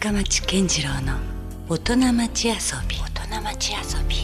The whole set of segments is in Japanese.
深町健次郎の大人町遊び。大人町遊び。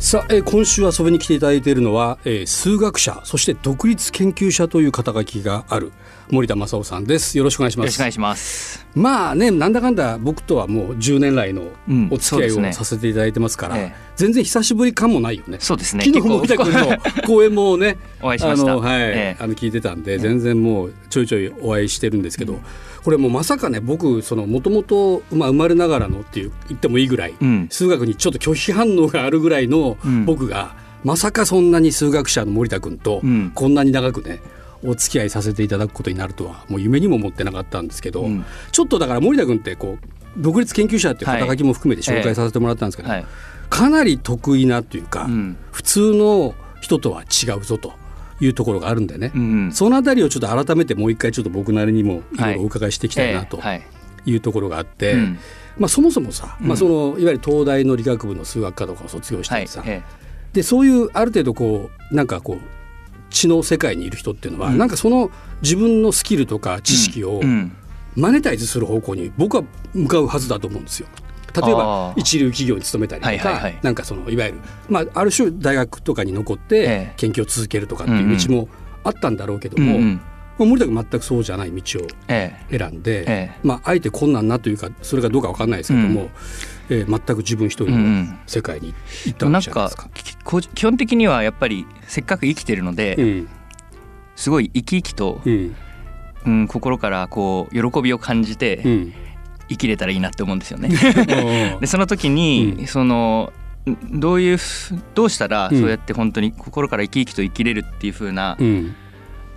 さあ、えー今週遊びに来ていただいているのは、えー数学者そして独立研究者という肩書きがある森田正夫さんです。よろしくお願いします。よろしくお願いします。まあねなんだかんだ僕とはもう10年来のうんお付き合いをさせていただいてますから、ええ。全然久しぶり感もないよね。そうですね。昨日森田君の講演もね お会いしました。あの、はいええ。あの聞いてたんで全然もうちょいちょいお会いしてるんですけど、これもうまさかね僕そのもともと生まれながらのっていう言ってもいいぐらい、うん。数学にちょっと拒否反応があるぐらいのうん。僕が、まさかそんなに数学者の森田君とうん。こんなに長くねお付き合いさせていただくことになるとはもう夢にも思ってなかったんですけど、うん。ちょっとだから森田君ってこう独立研究者っていう肩書きも含めて紹介させてもらったんですけど、はい。かなり得意なというか、うん。普通の人とは違うぞというところがあるんでね、うん。そのあたりをちょっと改めてもう一回ちょっと僕なりにもい。ろいろお伺いしていきたいなとい。いうところがあって、うん。まあ、そもそもさ、うん。まあ、そのいわゆる東大の理学部の数学科とかを卒業してさ、。えでそういうある程度こうなんかこう知の世界にいる人っていうのは、うん。なんかその自分のスキルとかえ知識をうん。うん。マネタイズする方向に僕は向かうはずだと思うんですよ。例えば一流企業に勤めたりとか、はいはいはい。なんかそのいわゆる、まあ、ある種大学とかに残ってええ。研究を続けるとかっていう道もあったんだろうけども、うんうん。まあ、森田君全くそうじゃない道をえ選んで、ええ。まあ、あえて困難なというかそれがどうかわかんないですけども、えー全く自分一人うんうのん。世界に行っえ。たわじゃないですか。きこ基本的にはやっぱりせっかく生きてるので、うん。すごい生き生きと、うん。うん、心からこう喜びを感じてうん。生きれたらいいなって思うんですよね。う んでその時に、うん。そのんどういうふどうしたらうん。そうやって本当に心から生き生きと生きれるっていう風な、うん。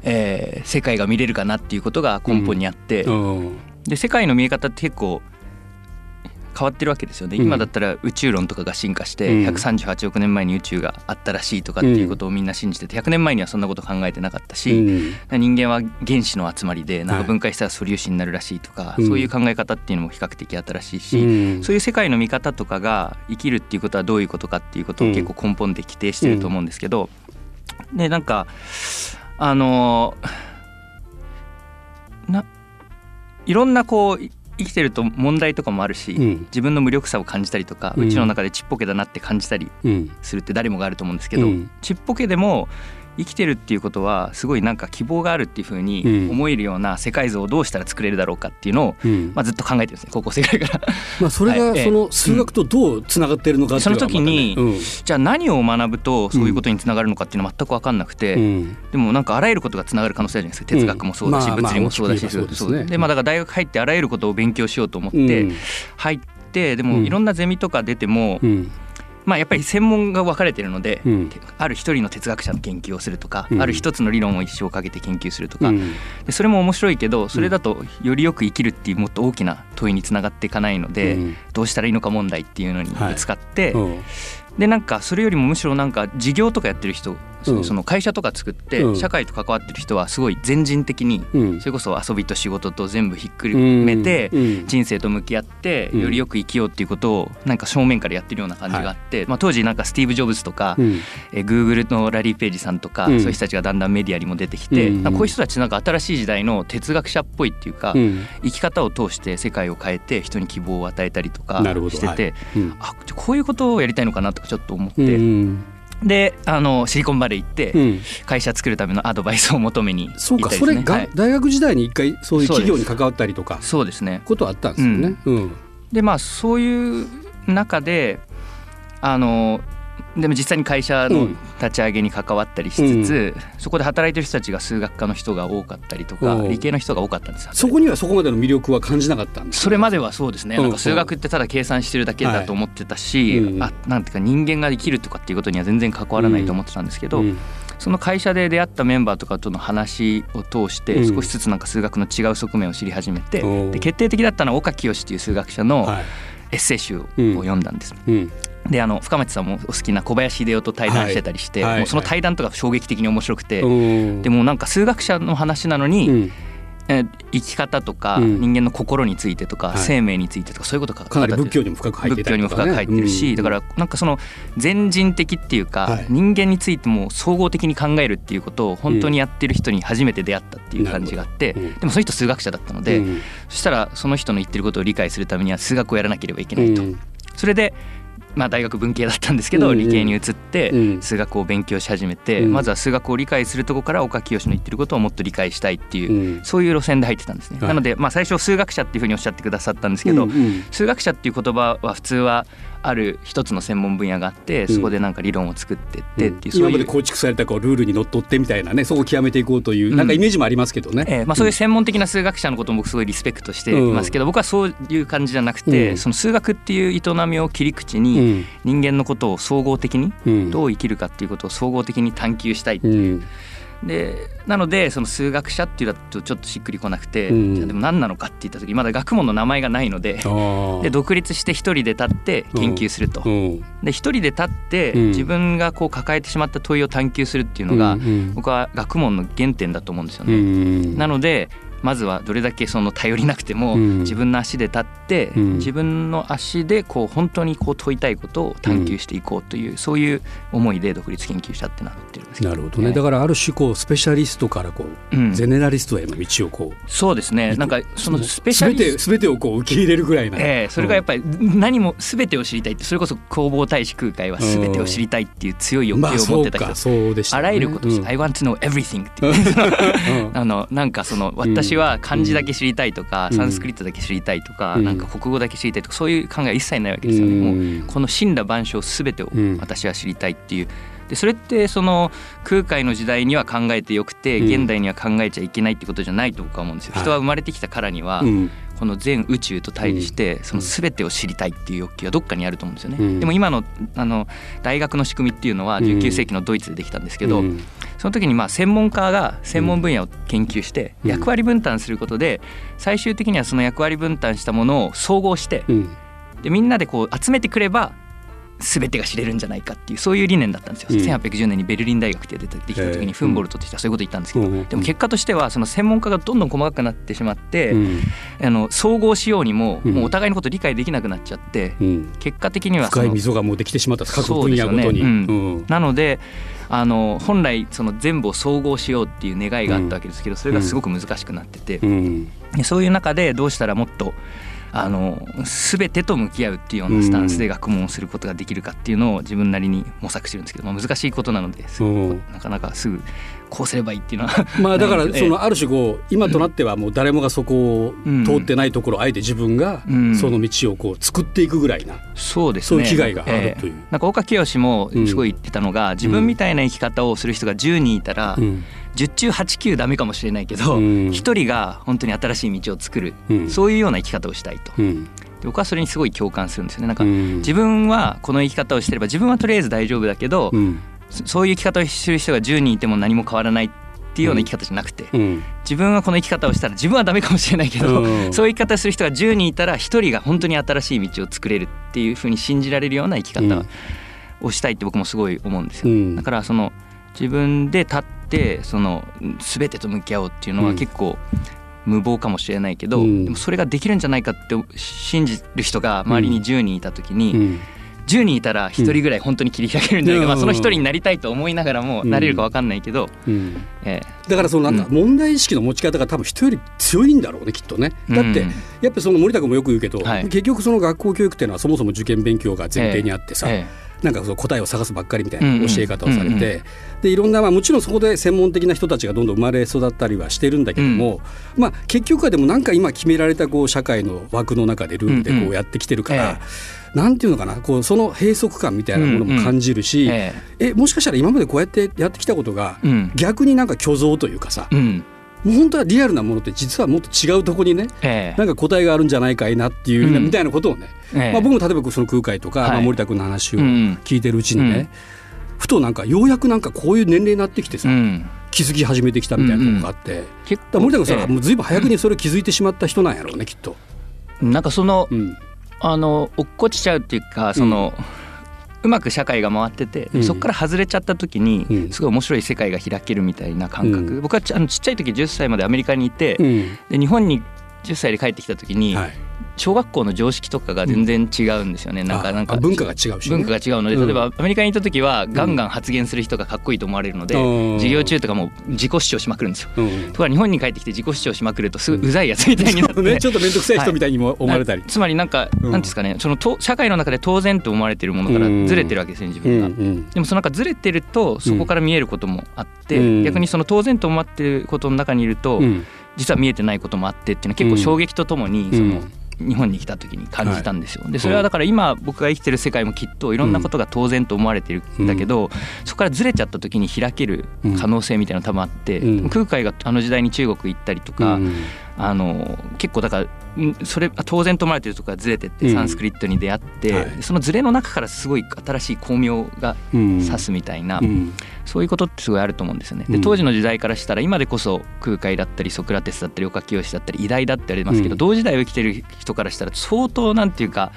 えー世界が見れるかなっていうことが根本にあって、うん。で世界の見え方って結構変わってるわけですよね、うん。今だったら宇宙論とかが進化してうん。138億年前に宇宙があったらしいとかっていうことをみんな信じてて100年前にはそんなこと考えてなかったし、うん。人間は原子の集まりでなんはいか分解したら素粒子になるらしいとか、うん。そういう考え方っていうのも比較的新しいし、うん。そういう世界の見方とかが生きるっていうことはどういうことかっていうことを結構根本で規定してると思うんですけど、でなんかあのないろんなこうい生きてると問題とかもあるし、うん。自分の無力さを感じたりとか、ううんちの中でちっぽけだなって感じたりうん。するって誰もがあると思うんですけど、うん。ちっぽけでも生きてるっていうことはすごいなんか希望があるっていうふうにうん。思えるような世界像をどうしたら作れるだろうかっていうのを、うん。まあ、ずっと考えてるんですね高校生ぐらいから。まあそれがはい。その数学とどうつながっているのかね。その時にうん。じゃあ何を学ぶとそういうことにつながるのかっていうのは全く分かんなくて、うん。でもなんかあらゆることがつながる可能性あるじゃないですか。哲学もそうだし、物理もそうだし、そうですね。でまあだから大学入ってあらゆることを勉強しようと思っうん。て入ってでうん。もいろんなゼミとか出ても、うんまあやっぱり専門が分かれてるので、うん。ある一人の哲学者の研究をするとか、うん。ある一つの理論を一生かけて研究するとか、うん。でそれも面白いけどそれだとよりよく生きるっていうもっと大きな問いにつながっていかないので、うん。どうしたらいいのか問題っていうのにぶつかって、うん。でなんかそれよりもむしろなんか事業とかやってる人、うん。その会社とか作ってうん。社会と関わってる人はすごい全人的にうん。それこそ遊びと仕事と全部ひっくるめてうん。人生と向き合ってうんよりよく生きようっていうことをなんか正面からやってるような感じがあって、まあ、当時なんかスティーブ・ジョブズとか、うん。えー Google のラリー・ページさんとか、うん。そういう人たちがだんだんメディアにも出てきて、こういう人たちなんか新しい時代の哲学者っぽいっていうか、うん。生き方を通して世界を変えて人に希望を与えたりとかしてて、うん。あじゃあこういうことをやりたいのかなとかちょっと思って、うんであのシリコンバレー行ってうん。会社作るためのアドバイスを求めにそうか行ったりですね。それがはい。大学時代に一回そういう企業に関わったりとか。そうですね。ことあったんですよね。うん。でまあそういう中であのでも実際に会社のうん。立ち上げに関わったりしつつ、そこで働いてる人たちが数学科の人が多かったりとかうん。理系の人が多かったんですよ。そこにはそこまでの魅力は感じなかったんですそれまではそうですね、うん。なんか数学ってただ計算してるだけだと思ってたし、はいうん。あなんていうか人間が生きるとかっていうことには全然関わらないと思ってたんですけど、うん。その会社で出会ったメンバーとかとの話を通してうん。少しずつなんか数学の違う側面を知り始めて、で決定的だったのは岡清っていう数学者のはい。エッセイ集を読んだんです。うんであの深町さんもお好きな小林秀夫と対談してたりして、はい。はいもうその対談とか衝撃的に面白くて、うん。でもなんか数学者の話なのに、うん。えー生き方とか、うん。人間の心についてとか、はい。生命についてとかそういうことがかなり仏教にも深く入ってい仏教にも深く入ってるし、うん。だからなんかその全人的っていうか、はい。人間についても総合的に考えるっていうことを本当にやってる人に初めて出会ったっていう感じがあって、でもその人数学者だったので、うん。そしたらその人の言ってることを理解するためには数学をやらなければいけないと。うん。それでまあ、大学文系だったんですけど、うんうん。理系に移ってうん。数学を勉強し始めて、うん。まずは数学を理解するところから岡清の言ってることをもっと理解したいっていう、うん。そういう路線で入ってたんですね。はい。なので、まあ、最初数学者っていうふうにおっしゃってくださったんですけど、うんうん数学者っていう言葉は普通はある一つの専門分野があってそこでなんか理論を作ってってっていう、そういう今まで構築されたこうルールにのっとってみたいなねそこを極めていこうという、うん。なんかイメージもありますけどね。えーまあ、そういう専門的な数学者のことも僕すごいリスペクトしていますけど、僕はそういう感じじゃなくて、うん。その数学っていう営みを切り口う人間のことを総合的にうん。どう生きるかっていうことを総合的に探求したい、う。ん。でなのでその数学者っていうだとちょっとしっくりこなくて、うん。でも何なのかって言った時まだ学問の名前がないのでで独立して一人で立って研究すると。うん。で一人で立ってうん。自分がこう抱えてしまった問いを探求するっていうのが、うん僕は学問の原点だと思うんですようね。ん。なのでまずはどれだけその頼りなくてもうん。自分の足で立ってうん。自分の足でこう本当にこう問いたいことを探求していこうというそういう思いで独立研究者って名乗ってるんですけど。なるほどね、ええだからある種こうスペシャリストからこう、うん。ゼネラリストへの道をこうそうですね。なんかそのスペシャリストすべてをこう受け入れるぐらいな、ええそれがやっぱり何も全てを知りたいってそれこそ弘法大師空海は全てを知りたいっていう強い欲求を持ってた人。そうでしたね、あらゆることうん。る I want to know everything って あのなんかその私は漢字だけ知りたいとか、うん。サンスクリットだけ知りたいとか、うん。なんか国語だけ知りたいとかそういう考えは一切ないわけですよね。うん。もうこの神羅万象すべてをうん私は知りたいっていう。でそれってその空海の時代には考えてよくてうん。現代には考えちゃいけないってことじゃないと僕は思うんですよ。はい。人は生まれてきたからにはうん。この全宇宙と対峙してその全てを知りたいっていう欲求はどっかにあると思うんですよね。うん。でも今のあの大学の仕組みっていうのは19世紀のドイツでできたんですけど、うんその時にまあ専門家が専門分野を研究してうん。役割分担することで最終的にはその役割分担したものを総合してうん。でみんなでこう集めてくれば全てが知れるんじゃないかっていうそういう理念だったんですよ、うん。1810年にベルリン大学って出てできた時にフンボルトって人はそういうこと言ったんですけど、うん。でも結果としてはその専門家がどんどん細かくなってしまって、うん。あの総合しようにもうんもうお互いのこと理解できなくなっちゃって、うん。結果的にはその深い溝がもうできてしまった各分野ごとに。なのであの本来その全部を総合しようっていう願いがあったわけですけどそれがすごく難しくなってて。そういう中でどうしたらもっとあの全てと向き合うっていうようなスタンスで学問をすることができるかっていうのを自分なりに模索してるんですけど、まあ、難しいことなのでなかなかすぐこうすればいいっていうのは。まあだからそのある種こう今となってはもう誰もがそこを通ってないところをあえて自分がうん。その道をこう作っていくぐらいなそうですね。そういう危害があるという。ええ。なんか岡清もすごい言ってたのが、自分みたいな生き方をする人が10人いたら、うん。10中8 9ダメかもしれないけどうん。一、人が本当に新しい道を作る、うん。そういうような生き方をしたいと。うん。で僕はそれにすごい共感するんですよね。なんかうん。自分はこの生き方をしてれば自分はとりあえず大丈夫だけど、うんそそういう生き方をする人が10人いても何も変わらないっていうような生き方じゃなくて、うん。自分はこの生き方をしたら自分はダメかもしれないけど、うん。そういう生き方をする人が10人いたら1人が本当に新しい道を作れるっていうふうに信じられるような生き方をしたいって僕もすごい思うんですよ。うん。だからその自分で立ってその全てと向き合おうっていうのは結構無謀かもしれないけど、うん。でもそれができるんじゃないかって信じる人が周りに10人いた時に、うん10人いたら1人ぐらい本当に切り開けるんじゃないか、うん。まあ、その1人になりたいと思いながらもうん。なれるか分かんないけど、うん。えだからそのなんか問題意識の持ち方が多分人より強いんだろうねきっとね。だってうんやっぱその森田君もよく言うけど、はい。結局その学校教育っていうのはそもそも受験勉強が前提にあってさ、えなんかその答えを探すばっかりみたいうんうなん教え方をされて、うんうんでいろんな、まあ、もちろんそこで専門的な人たちがどんどん生まれ育ったりはしてるんだけども、まあ、結局はでもなんか今決められたこう社会の枠の中でルールでうんうこうん。やってきてるから、えなんていうのかなこうその閉塞感みたいなものも感じるし、ええ。もしかしたら今までこうやってやってきたことが、うん。逆になんか虚像というかさ、うん。もう本当はリアルなものって実はもっと違うところにねええ。なんか答えがあるんじゃないかいなっていう、うん。みたいなことをね、ええ。まあ、僕も例えばその空海とか、はい。まあ、森田君の話をうん。聞いてるうちにね、うん。ふとなんかようやくなんかこういう年齢になってきてさ、うん。気づき始めてきたみたいなとこがあって、結だから森田君さ、ええ。もうずいぶん早くにそれ気づいてしまった人なんやろうねきっと。なんかそのうんあの落っこちちゃうっていうかその、うまく社会が回ってて、うん。そこから外れちゃった時にうん。すごい面白い世界が開けるみたいな感覚、うん。僕はちあのちっちゃい時10歳までアメリカにいて、うん。で日本に10歳で帰ってきた時に、はい小学校の常識とかが全然違うんですよね、なんかあなんかあ文化が違うしね。文化が違うので、うん。例えばアメリカにいた時はガンガン発言する人がかっこいいと思われるので、うん。授業中とかもう自己主張しまくるんですよ。うん。ところが日本に帰ってきて自己主張しまくるとすごいうざいやつみたいになって、ね、ちょっと面倒くさい人みたいにも思われたり、つまりなんか、うんなんですかねそのと社会の中で当然と思われてるものからずれてるわけですね自分が。ん。でもそのなんかずれてるとそこから見えることもあって、うん。逆にその当然と思ってることの中にいると、うん。実は見えてないこともあってっていうのは結構衝撃とともにその、日本に来た時に感じたんですよ。でそれはだから今僕が生きてる世界もきっといろんなことが当然と思われてるんだけど、そこからずれちゃった時に開ける可能性みたいなの多分あって、うん。空海があの時代に中国行ったりとか、うん。あの結構だからんそれ当然と思われてるところがずれてっうん。てサンスクリットに出会って、はい。そのずれの中からすごい新しい光明がうん。指すみたいな、うんそういうことってすごいあると思うんですよね。でうん。当時の時代からしたら今でこそ空海だったりソクラテスだったり岡清だったり偉大だって言われますけど、うん。同時代を生きてる人からしたら相当なんていうか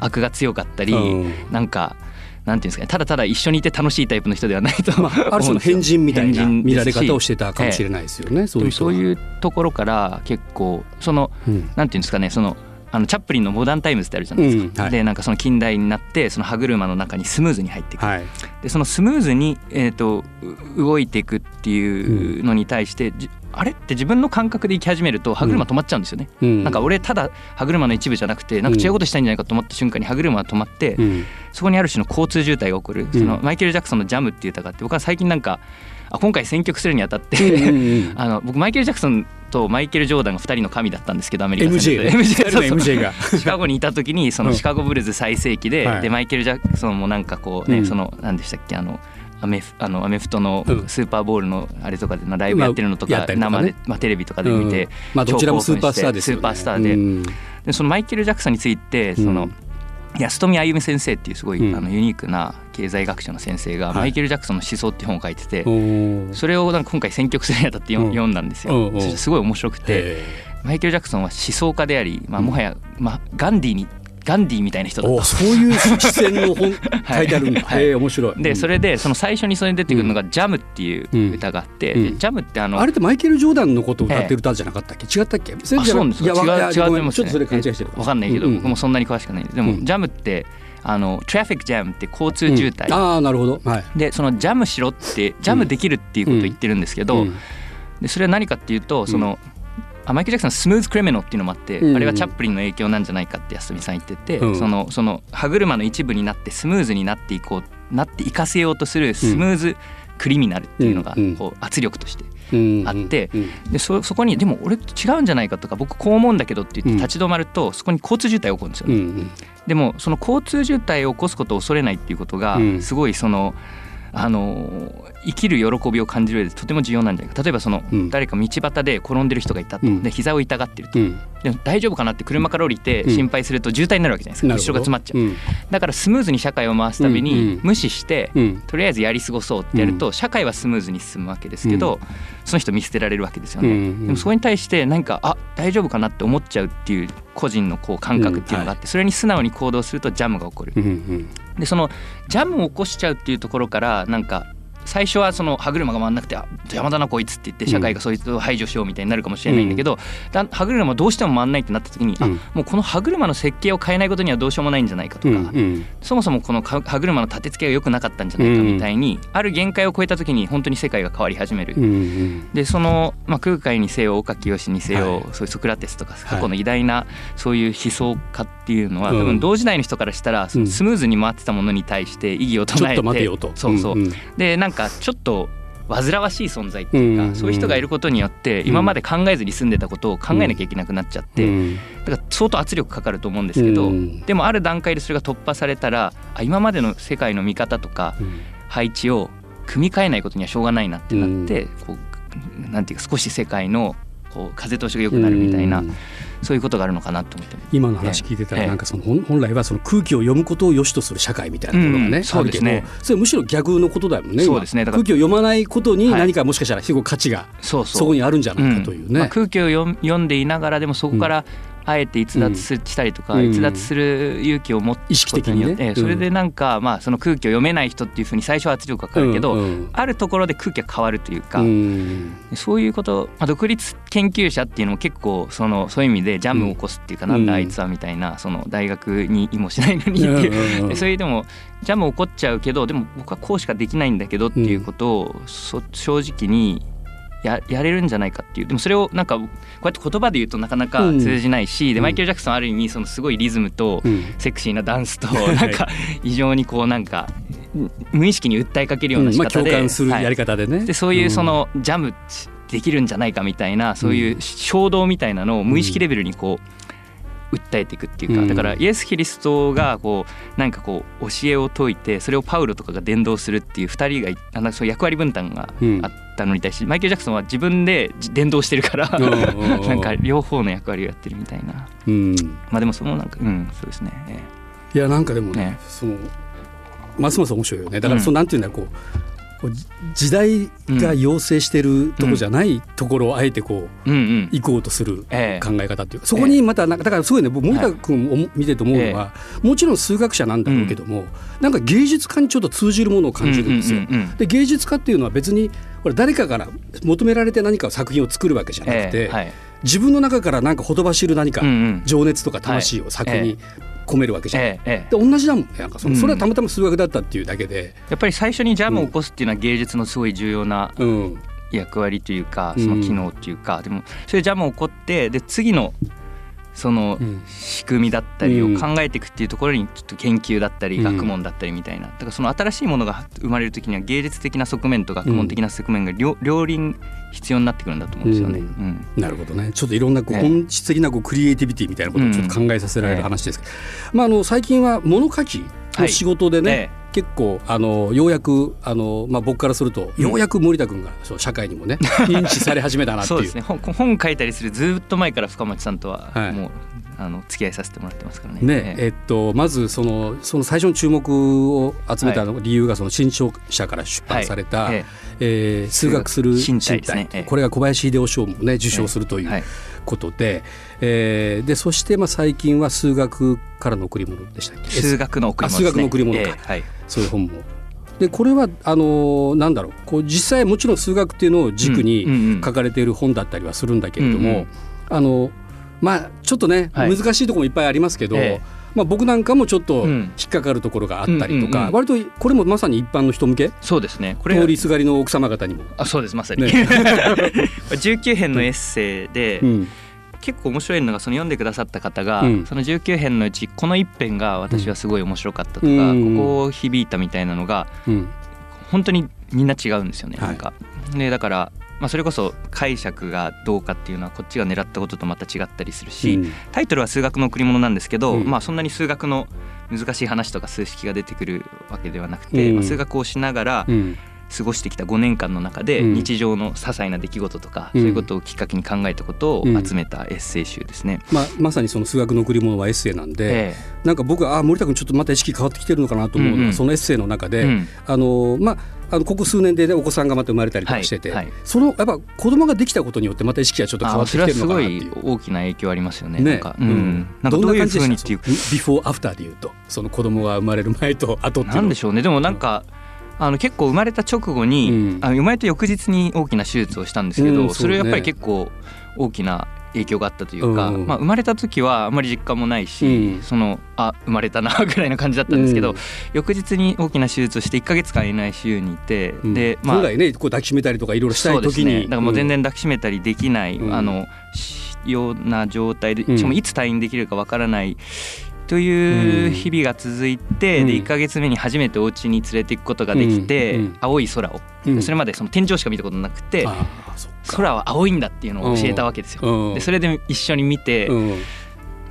悪が強かったり、うん。なんかなんていうんですかねただただ一緒にいて楽しいタイプの人ではないと思まあ、ある種の 変人みたいな見られ方をしてたかもしれないですよね、そういうところから結構そのうん。なんていうんですかねそのあのチャップリンの「モダンタイムズ」ってあるじゃないですか。うんはい。でなんかその近代になってその歯車の中にスムーズに入っていく、はい。でそのスムーズに、えー、とう動いていくっていうのに対して、じあれって自分の感覚で生き始めると歯車止まっちゃうんですよね。うん。なんか俺ただ歯車の一部じゃなくてなんか違うことしたいんじゃないかと思った瞬間に歯車が止まって、うん。そこにある種の交通渋滞が起こる、そのマイケル・ジャクソンの「ジャム」っていう歌があって僕は最近なんかあ今回選曲するにあたって、うんうん あの僕マイケル・ジャクソンとマイケル・ジョーダンが2人の神だったんですけどアメリカ戦 MJ MJ がシカゴにいた時にそのうん。シカゴブルズ最盛期で,、はい。でマイケル・ジャクソンもなんかこうね、うん。その何でしたっけあのアメフあのアメフトのうん。スーパーボールのあれとかでのライブやってるのとか,、生で、まあ、テレビとかで見て、うん。まあどちらもスーパースターでスーパースターで,、うん。でそのマイケル・ジャクソンについてその、うん安富歩先生っていうすごい、うん。あのユニークな経済学者の先生が、はい。マイケル・ジャクソンの思想っていう本を書いてて、それをなんか今回選曲するにあたって読うん。だんですよ。すごい面白くてへマイケル・ジャクソンは思想家であり、まあ、もはや、まあ、ガンディにガンディみたいな人だとーおーそういう視線の本 書いてあるんだ、はい。へえ面白い。でそれれでその最初にそれに出てくるのが「ジャムっていう歌があって、うん。でジャムってあのあれってマイケル・ジョーダンのことを歌ってる歌じゃなかったっけ、違ったっけ？それあじゃそうなんです。か違う違うごめんますちょっとそれ勘違いしてるわかんないけど、うん僕もそんなに詳しくないで。も、うん。ジャムってあのトラフィックジャムって交通渋滞、うん。ああなるほど。はい。でそのジャムしろってジャムできるっていうことを言ってるんですけど、うん。でそれは何かっていうとその、あマイケル・ジャクソンスムーズ・クリミナルっていうのもあって、うん。あれはチャップリンの影響なんじゃないかって安富さん言ってて、うん。そのその歯車の一部になってスムーズになっていこうなっていかせようとするスムーズ・クリミナルっていうのがうん。こう圧力としてうん。あってうん。でそそこにでも俺違うんじゃないかとか僕こう思うんだけどって言ってうん。立ち止まるとそこに交通渋滞が起こるんですよね。うん。でもその交通渋滞を起こすことを恐れないっていうことがうん。すごいその、あの生きる喜びを感じる上でとても重要なんじゃないか。例えばその、うん。誰か道端で転んでる人がいたと、うん。で膝を痛がってると、うん。でも大丈夫かなって車から降りてうん。心配すると渋滞になるわけじゃないですか、後ろが詰まっちゃう、うん。だからスムーズに社会を回すためにん。無視して、うん。とりあえずやり過ごそうってやると、社会はスムーズに進むわけですけど、その人見捨てられるわけですよね、でもそこに対して何かあ大丈夫かなって思っちゃうっていう個人のこう感覚っていうのがあって、それに素直に行動するとジャムが起こる、でそのジャムを起こしちゃうっていうところからなんか最初はその歯車が回んなくてあ邪魔だなこいつって言って社会がそいつを排除しようみたいになるかもしれないんだけど、だ歯車どうしても回んないってなった時に、あうん。もうこの歯車の設計を変えないことにはどうしようもないんじゃないかとか、うんうん。そもそもこの歯歯車の立て付けが良くなかったんじゃないかみたいに、ある限界を超えた時に本当に世界が変わり始める。うんうん。でその、まあ、空海にせよ岡清にせよ、はい。そういうソクラテスとか過去の偉大なそういう思想家っていうのは、うん。多分同時代の人からしたらそのスムーズに回ってたものに対して異議を唱えて、ちょっと待てよと。そうそう、うんうん。でなんかちょっと煩わしい存在っていうか、うんそういう人がいることによって今まで考えずに住んでたことを考えなきゃいけなくなっちゃって、うん。だから相当圧力かかると思うんですけど、うん。でもある段階でそれが突破されたらあ今までの世界の見方とかうん。配置を組み替えないことにはしょうがないなってなって、こうなんていうか少し世界のこう風通しが良くなるみたいな、うんそういうことがあるのかなと思って。今の話聞いてたらええ。なんかその本本来はその空気を読むことを良しとする社会みたいなところがね、うんそうですね。あるけどそれむしろ逆のことだもんね今。そうですね。空気を読まないことにはい。何かもしかしたら非常価値がそこにあるんじゃないかというね、空気を読んでいながらでもそこからあえて逸脱すしたりとか、うん。逸脱する勇気を持つ意識ことによって、的にね。ええそれでなんか、まあ、その空気を読めない人っていうふうに最初は圧力がかかるけど、うん。うんあるところで空気が変わるというか、うん。そういうこと、まあ、独立研究者っていうのも結構そのそういう意味でジャムを起こすっていうか、うんなん。だあいつはみたいなその大学にいもしないのにっていう、うんうん。うん。でそれでもジャム起こっちゃうけどでも僕はこうしかできないんだけどっていうことを、そ正直にややれるんじゃないかっていう。でもそれをなんかこうやって言葉で言うとなかなか通じないし、でうん。マイケル・ジャクソンはある意味そのすごいリズムとうん。セクシーなダンスとなんか非常にこうなんか無意識に訴えかけるような仕まあ方で、共感するはい。やり方でね。でそういうそのジャムできるんじゃないかみたいなそういう衝動みたいなのを無意識レベルにこう訴えていくっていうか。うん。だからイエス・キリストがこうなんかこう教えを説いてそれをパウロとかが伝道するっていう2人がいあなんかそういう役割分担がうん。あったのに対してマイケル・ジャクソンは自分で伝道してるから なんか両方の役割をやってるみたいな。うん。まあでもそのなんかうんそうですね。えいやなんかでもねね。そのますます面白いよね。だからそのなんていうんだこうこうじ時代が要請してるとこじゃないところをあえてこう行こうとするええ。考え方っていうかそこにまたなんかだからすごいね僕森田君を見てて思うのはもちろん数学者なんだろうけどもなんか芸術家にちょっと通じるものを感じるんですよ。で芸術家っていうのは別にこれ誰かから求められて何か作品を作るわけじゃなくて自分の中からなんかほとばしる何か情熱とか魂を作品に込めるわけじゃない。ええええ。で同じだもんねなんかそのうん。それはたまたま数学だったっていうだけで、やっぱり最初にジャムを起こすっていうのは芸術のすごい重要なうん。役割というかうん。その機能というか、でもそういうジャムを起こってで次のそのうん。仕組みだったりを考えていくっていうところにちょっと研究だったりうん。学問だったりみたいな。だからその新しいものが生まれる時には芸術的な側面と学問的な側面が両両輪必要になってくるんだと思うんですよね。ううん。なるほどね。ちょっといろんなこうええ。本質的なこうクリエイティビティみたいなことをちょっと考えさせられる話ですけど、まあ、あの最近は物書きの仕事でね、え結構あのようやくあの、まあ、僕からするとようやく森田君がそう社会にもね 認知され始めたなっていう。そうですね。本本書いたりするずっと前から深町さんとははい。もう、あの付き合いさせてもらってますからね。ねえっと、まずそのその最初の注目を集めたの理由がその新潮社から出版された、はい。ええ。ー数学する身身体ね。ええ。これが小林秀夫賞もね受賞するというはいことで,、えーでそしてまあ最近は数学からの贈り物でしたっけ？数学の贈り物ね。あ数学の贈り物か。ええはい。そういう本も。でこれはあのーなんだろう。こう実際もちろん数学っていうのを軸うんうんにうん。書かれている本だったりはするんだけれども、うんうん。あのまあちょっとね、はい。難しいところもいっぱいありますけど、ええ。まあ、僕なんかもちょっとうん。引っかかるところがあったりとか、うんうんうん。割とこれもまさに一般の人向け？そうですね。これ通りすがりの奥様方にも。あそうですまさに、ね。19編のエッセイで、うん結構面白いのがその読んでくださった方が、うん。その19編のうちこの1編が私はすごい面白かったとか、うん。ここを響いたみたいなのがうん。本当にみんな違うんですよね。はい。なんか。でだから、まあ、それこそ解釈がどうかっていうのはこっちが狙ったこととまた違ったりするし、うん。タイトルは数学の贈り物なんですけど、うん。まあそんなに数学の難しい話とか数式が出てくるわけではなくて、うん。まあ、数学をしながらうん過ごしてきた5年間の中でうん。日常の些細な出来事とか、うん。そういうことをきっかけに考えたことを集めたエッセイ集ですね。まあ、まさにその数学の贈り物はエッセイなんで、えなんか僕はあ森田君ちょっとまた意識変わってきてるのかなと思うのが、うんうん。そのエッセイの中で、えうん。あのまああのここ数年で、ね、お子さんがまた生まれたりとかしてて、はい。はいそのやっぱ子供ができたことによってまた意識がちょっと変わってきてるのはすごいかなっていう。大きな影響ありますよね。ね。なんか、うん。なんかどういうな感じでしふうにったていう。ビフォーアフターで言うとその子供が生まれる前と後っていうのなんでしょうね。でもなんかあの結構生まれた直後に、うん。あの生まれた翌日に大きな手術をしたんですけど、うんそうね。それやっぱり結構大きな影響があったというか、うんまあ、生まれた時はあんまり実感もないし、うん。そのあ生まれたな ぐらいな感じだったんですけど、うん。翌日に大きな手術をして1か月間 NICU にいて、うん。でまあ本来ね。こう抱きしめたりとかいろいろしたい時に。ね。だからもう全然抱きしめたりできない、うん。あのしような状態でうんしかもいつ退院できるかわからないという日々が続いて、うん。で1か月目に初めてお家に連れていくことができて、うん。うん。青い空を、うん。それまでその天井しか見たことなくて空は青いんだっていうのを教えたわけですよ。うん。でそれで一緒に見て、うん。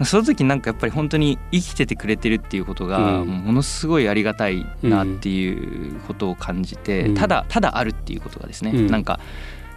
その時なんかやっぱり本当に生きててくれてるっていうことがうん。ものすごいありがたいなっていうことを感じて、うん。ただただあるっていうことがですね、うん。なんか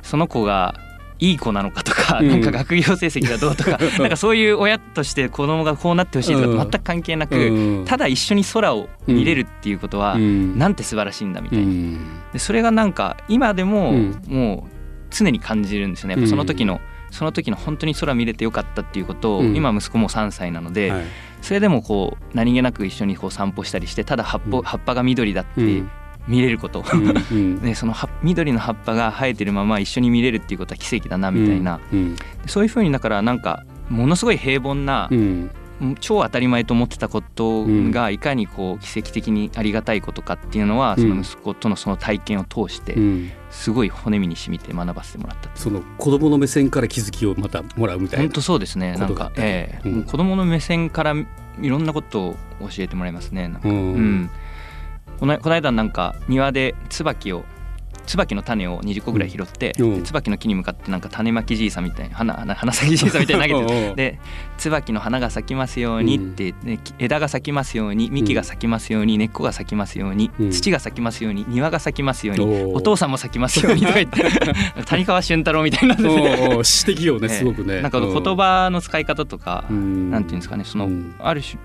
その子がいい子なのかとか、うん。なんか学業成績がどうとかなんかそういう親として子供がこうなってほしいとかうん。全く関係なく、うん。ただ一緒に空を見れるっていうことは、うん。なんて素晴らしいんだみたいな、うん。でそれがなんか今でもうん。もう常に感じるんですよね。やっぱその時のその時の本当に空見れてよかったっていうことを、うん。今息子も3歳なので、はい。それでもこう何気なく一緒にこう散歩したりしてただ葉っぱ,、うん。葉っぱが緑だってうん見れること、うんうん。でその葉緑の葉っぱが生えてるまま一緒に見れるっていうことは奇跡だなみたいな、うんそういうふうにだからなんかものすごい平凡な、うん。超当たり前と思ってたことがいかにこう奇跡的にありがたいことかっていうのは、うん。その息子とのその体験を通してうん。すごい骨身に染みて学ばせてもらったその子供の目線から気づきをまたもらうみたいな本当そうですね。なんかええ。うんもう子供の目線からいろんなことを教えてもらいますね。なんか、ううんんこのこの間なんか庭で椿を椿の種を20個ぐらい拾って、うん。で椿の木に向かってなんか種まきじいさんみたいな花花花咲きじいさんみたいに投げてで椿の花が咲きますようにって、で枝が咲きますように幹が咲きますように根っこが咲きますように、うん。土が咲きますように庭が咲きますように、お父さんも咲きますようにとか言って 谷川俊太郎みたいになってておうおう詩的よねええ。すごくね。なんか言葉の使い方とか、うん。なんていうんですかねその、うん。ある種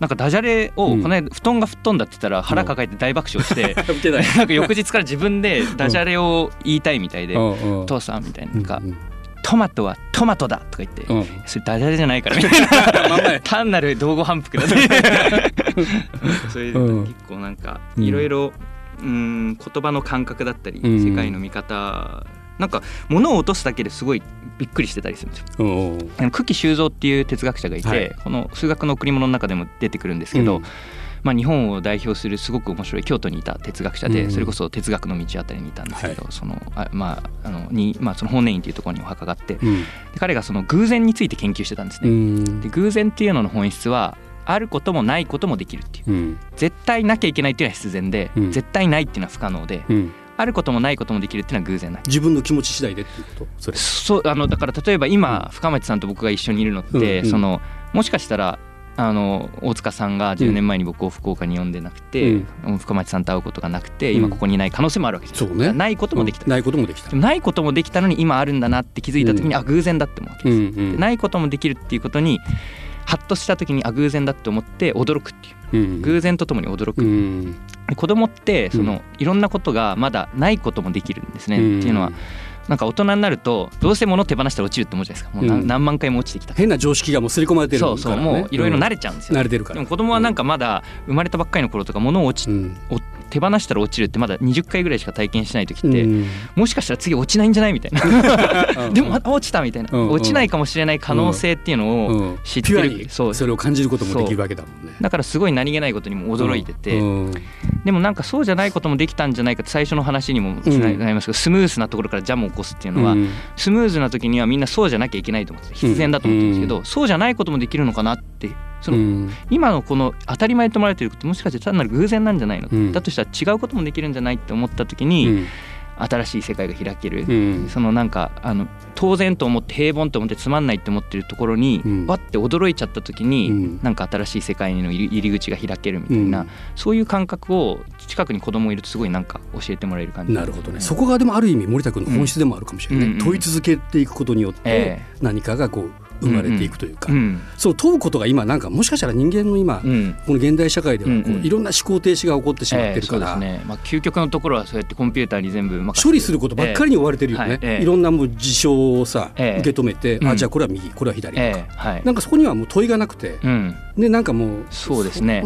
なんかダジャレをうん。この間布団が吹っ飛んだって言ったら腹抱えて大爆笑して、受け なんか翌日から自分でダジャレを言いたいみたいで「お父さん」みたいななんかうん「トマトはトマトだ」とか言ってうん「それダジャレじゃないから」みたいな。単なる道後反復だってそれでうん。結構なんかうん。いろいろうん言葉の感覚だったりうん。世界の見方なんか物を落とすだけですごいびっくりしてたりするんですよ。久喜修造っていう哲学者がいて、はい。この数学の贈り物の中でも出てくるんですけど、うん。まあ、日本を代表するすごく面白い京都にいた哲学者で、うん。それこそ哲学の道あたりにいたんですけど、はそのあまああのにまあその本年院っていうところにお墓があって、でうん。彼がその偶然について研究してたんですうね。ん。で偶然っていうのの本質はあることもないこともできるっていう。うん。絶対なきゃいけないっていうのは必然で、うん。絶対ないっていうのは不可能で、うんあることもないこともできるっていうのは偶然ない。自分の気持ち次第でっていうこと？それそうあのだから例えば今深町さんと僕が一緒にいるのって、うんうん。そのもしかしたらあの大塚さんが10年前に僕を福岡に呼んでなくて、深町さんと会うことがなくて今ここにいない可能性もあるわけですよ、そうね。ないこともできた、うんないこともできた。ないこともできたのに今あるんだなって気づいた時に、うん。あ偶然だって思うわけうです、んうん。でないこともできるっていうことにハッとした時にあ偶然だって思って驚くっていう。うん。偶然とともに驚く、子供ってその、うんいろんなことがまだないこともできるんですね、うん。っていうのはなんか大人になるとどうせ物手放したら落ちるって思うじゃないですか。もう何,、万回も落ちてきた変な常識がもう刷り込まれてるから。ねそうそうもういろいろ慣れれちゃうんですよ、慣れてるから。でも子供はなんかまだ生まれたばっかりの頃とか物を落ち、うん。お手放したら落ちるってまだ20回ぐらいしか体験してない時って、うん。もしかしたら次落ちないんじゃないみたいな。でもまた落ちたみたいな、うん落ちないかもしれない可能性っていうのをうん。知ってる、そう。それを感じることもできるわけだもんね。だからすごい何気ないことにも驚いてて、うん。でもなんかそうじゃないこともできたんじゃないかって最初の話にもつながりますけど、スムースなところからジャムを起こすっていうのは、うん。スムーズな時にはみんなそうじゃなきゃいけないと思ってて必然だと思ってるんですけど、そうじゃないこともできるのかなってその、うん。今のこの当たり前と思われてることもしかして単なる偶然なんじゃないの、うん。だとしたら違うこともできるんじゃないって思った時に、うん。新しい世界が開ける、うん。そのなんかあの当然と思って平凡と思ってつまんないって思ってるところに、うん。わって驚いちゃった時に、うん。なんか新しい世界の入り口が開けるみたいな、うん。そういう感覚を近くに子供いるとすごいなんか教えてもらえる感じ。なるほどね。そこがでもある意味森田君の本質でもあるかもしれない、問い続けていくことによってえ。何かがこう生まれていくというか、うんその問うことが今なんかもしかしたら人間の今、うん。この現代社会ではこう、うんうん。いろんな思考停止が起こってしまってるから、ええそうですね、まあ、究極のところはそうやってコンピューターに全部処理することばっかりに追われてるよね、ええ。はい。ええいろんなもう事象をさ、ええ。受け止めて、うん。あじゃあこれは右これは左とか、ええ。はい。なんかそこにはもう問いがなくて、うん。でなんかもうそうですね。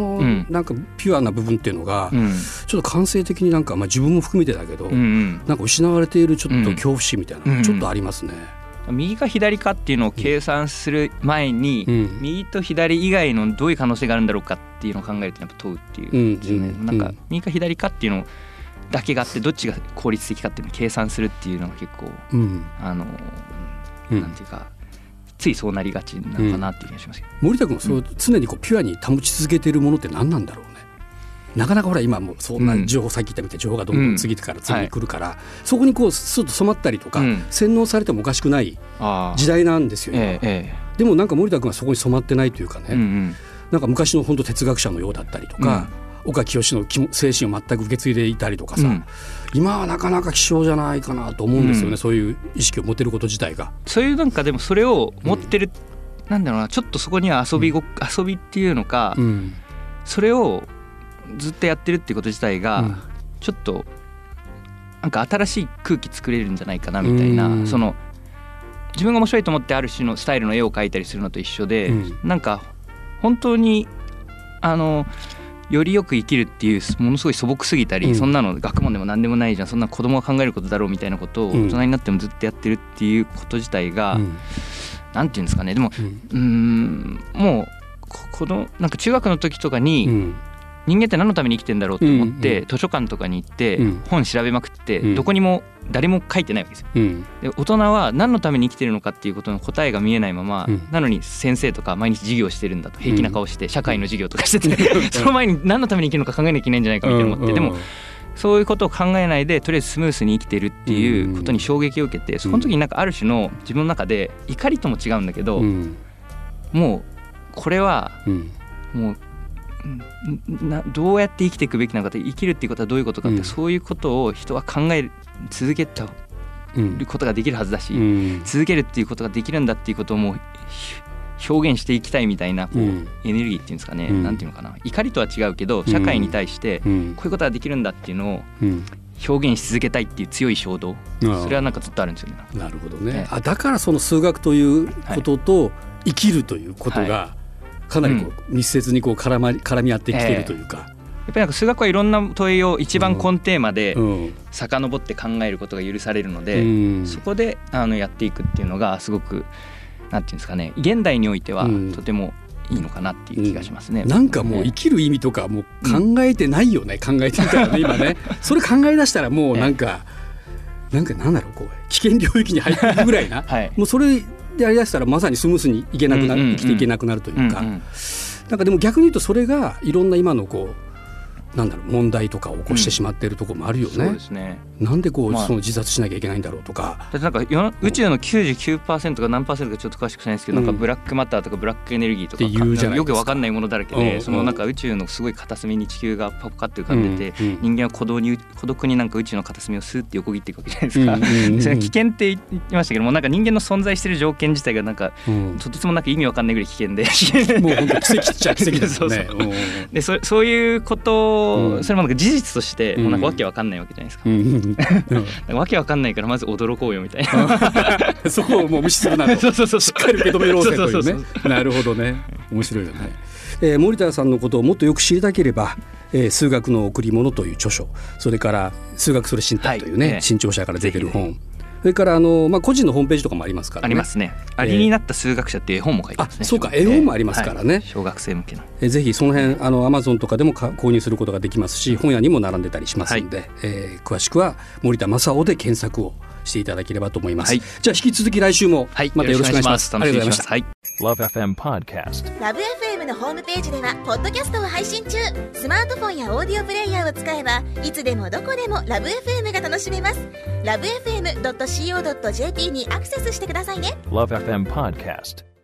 なんかピュアな部分っていうのが、うん。ちょっと感性的になんか、まあ、自分も含めてだけど、うんうん。なんか失われているちょっとうん恐怖心みたいなのうんがちょっとありますね。右か左かっていうのを計算する前に、うん。右と左以外のどういう可能性があるんだろうかっていうのを考えるとやっぱ問うっていう、うん。ですよね。うん。なんかうん右か左かっていうのだけがあってどっちが効率的かっていうのを計算するっていうのが結構うん。あの、うん。なんていうかついそうなりがちなのかなっていう気がしますけど、森田君はそう常にこうピュアに保ち続けているものって何なんだろうね。なかなかほら今もうそんな情報、さっき言ったみたいに情報がどんどん次から次に来るから、そこにこうちょっと染まったりとか、うん。洗脳されてもおかしくないあ時代なんですよ、今。えええでもなんか森田君はそこに染まってないというかね、なんか昔の本当哲学者のようだったりとか、岡清の精神を全く受け継いでいたりとかさ、うん。今はなかなか希少じゃないかなと思うんですよね、うん。そういう意識を持てること自体が。そういうなんかでもそれを持ってる、なんだろうなちょっとそこには遊びご、遊びっていうのか、うん。それをずっとやってるってこと自体が、うん。ちょっとなんか新しい空気作れるんじゃないかなみたいな、うん。その自分が面白いと思ってある種のスタイルの絵を描いたりするのと一緒で、うん。なんか本当にあのよりよく生きるっていうものすごい素朴すぎたり、うん。そんなの学問でも何でもないじゃんそんな子供が考えることだろうみたいなことをうん。大人になってもずっとやってるっていうこと自体が、うん。なんていうんですかねでもうん。うーんもうここのなんか中学の時とかに、うん人間って何のために生きてんだろうと思って、うん図書館とかに行って、うん。本調べまくって、うん。どこにも誰も書いてないわけですよ。うん。で大人は何のために生きてるのかっていうことの答えが見えないまま、うん。なのに先生とか毎日授業してるんだと。平気な顔して社会の授業とかしてて、その前に何のために生きるのか考えなきゃいけないんじゃないかみたいな思って、でもそういうことを考えないでとりあえずスムースに生きてるっていうことに衝撃を受けてその時になんかある種の自分の中で怒りとも違うんだけど、うん。もうこれはうん。もううんなどうやって生きていくべきなのかって生きるっていうことはどういうことかって、うん。そういうことを人は考え続けたうん。ることができるはずだし、うん。続けるっていうことができるんだっていうことをもうひ表現していきたいみたいなこう、うん。エネルギーっていうんですかね、うん。なんていうのかな。怒りとは違うけど社会に対してこういうことができるんだっていうのをうん。表現し続けたいっていう強い衝動。それはなんかずっとあるんですよね。なるほどね。ええ。あだからその数学ということと生きるということがかなりこう密接にこう絡まり絡み合ってきているというか、やっぱりなんか数学はいろんな問いを一番根テーマでうん。遡って考えることが許されるので、うん。そこであのやっていくっていうのがすごくなんていうんですかね現代においてはうん。とてもいいのかなっていう気がしますね。なんかもう生ねきる意味とかもう考えてないよね、考えてみたらね今ね。それ考え出したらもうなんか、なんかなんだろうこう危険領域に入っていくぐらいな、はい。もうそれやりだしたらまさにスムースにいけなくなる、生きていけなくなるというか、なんかでも逆に言うとそれがいろんな今のこうなんだろう問題とかを起こしてしまっているところもあるよそうね。ですね。なんでこう、まあ。その自殺しなきゃいけないんだろうとか。だってなんか宇宙の99%が何パーセントかちょっと詳しくないんですけど、うん。なんかブラックマターとかブラックエネルギーとか言うじゃないよくわかんないものだらけで、うん。そのなんか宇宙のすごい片隅に地球がパカって浮かんでて、うんうん。人間は孤独に孤独になんか宇宙の片隅をスーって横切っていくわけじゃないですか。うんうんうん危険って言いましたけどもなんか人間の存在してる条件自体がなんかうん。とてつもなく意味わかんないぐらい危険で。もう本当奇跡っちゃ奇跡ですよね。そうでそそういうことを、うんそれもなんか事実としてうんもうなんかわけわかんないわけじゃないですか。うん うんわけわかんないからまず驚こうよみたいな。うんそこをもう無視するなと。そうそうそうしっかり受け止めろうぜというね。なるほどね。面白いよね。えー森田さんのことをもっとよく知りたければ、えー数学の贈り物という著書、それから数学それ身体というね、はいええ新潮社から出てる本、それからあのまあ個人のホームページとかもありますからね。ありますね。ありになった数学者って絵本も書いてますね。あそうか絵本もありますからねはい小学生向けの。えーぜひその辺あのアマゾンとかでもか購入することができますし本屋にも並んでたりしますんで、えー詳しくは森田正夫で検索をしていただければと思います、はいじゃあ引き続き来週もはい。またよろしくお願いします,、楽しみにします。ありがとうございましたはい。Love FM Podcast. ラブ f m のホームページではポッドキャストを配信中スマートフォンやオーディオプレイヤーを使えばいつでもどこでもラブ f m が楽しめますラブ FM.co.jp にアクセスしてくださいね Love FM Podcast.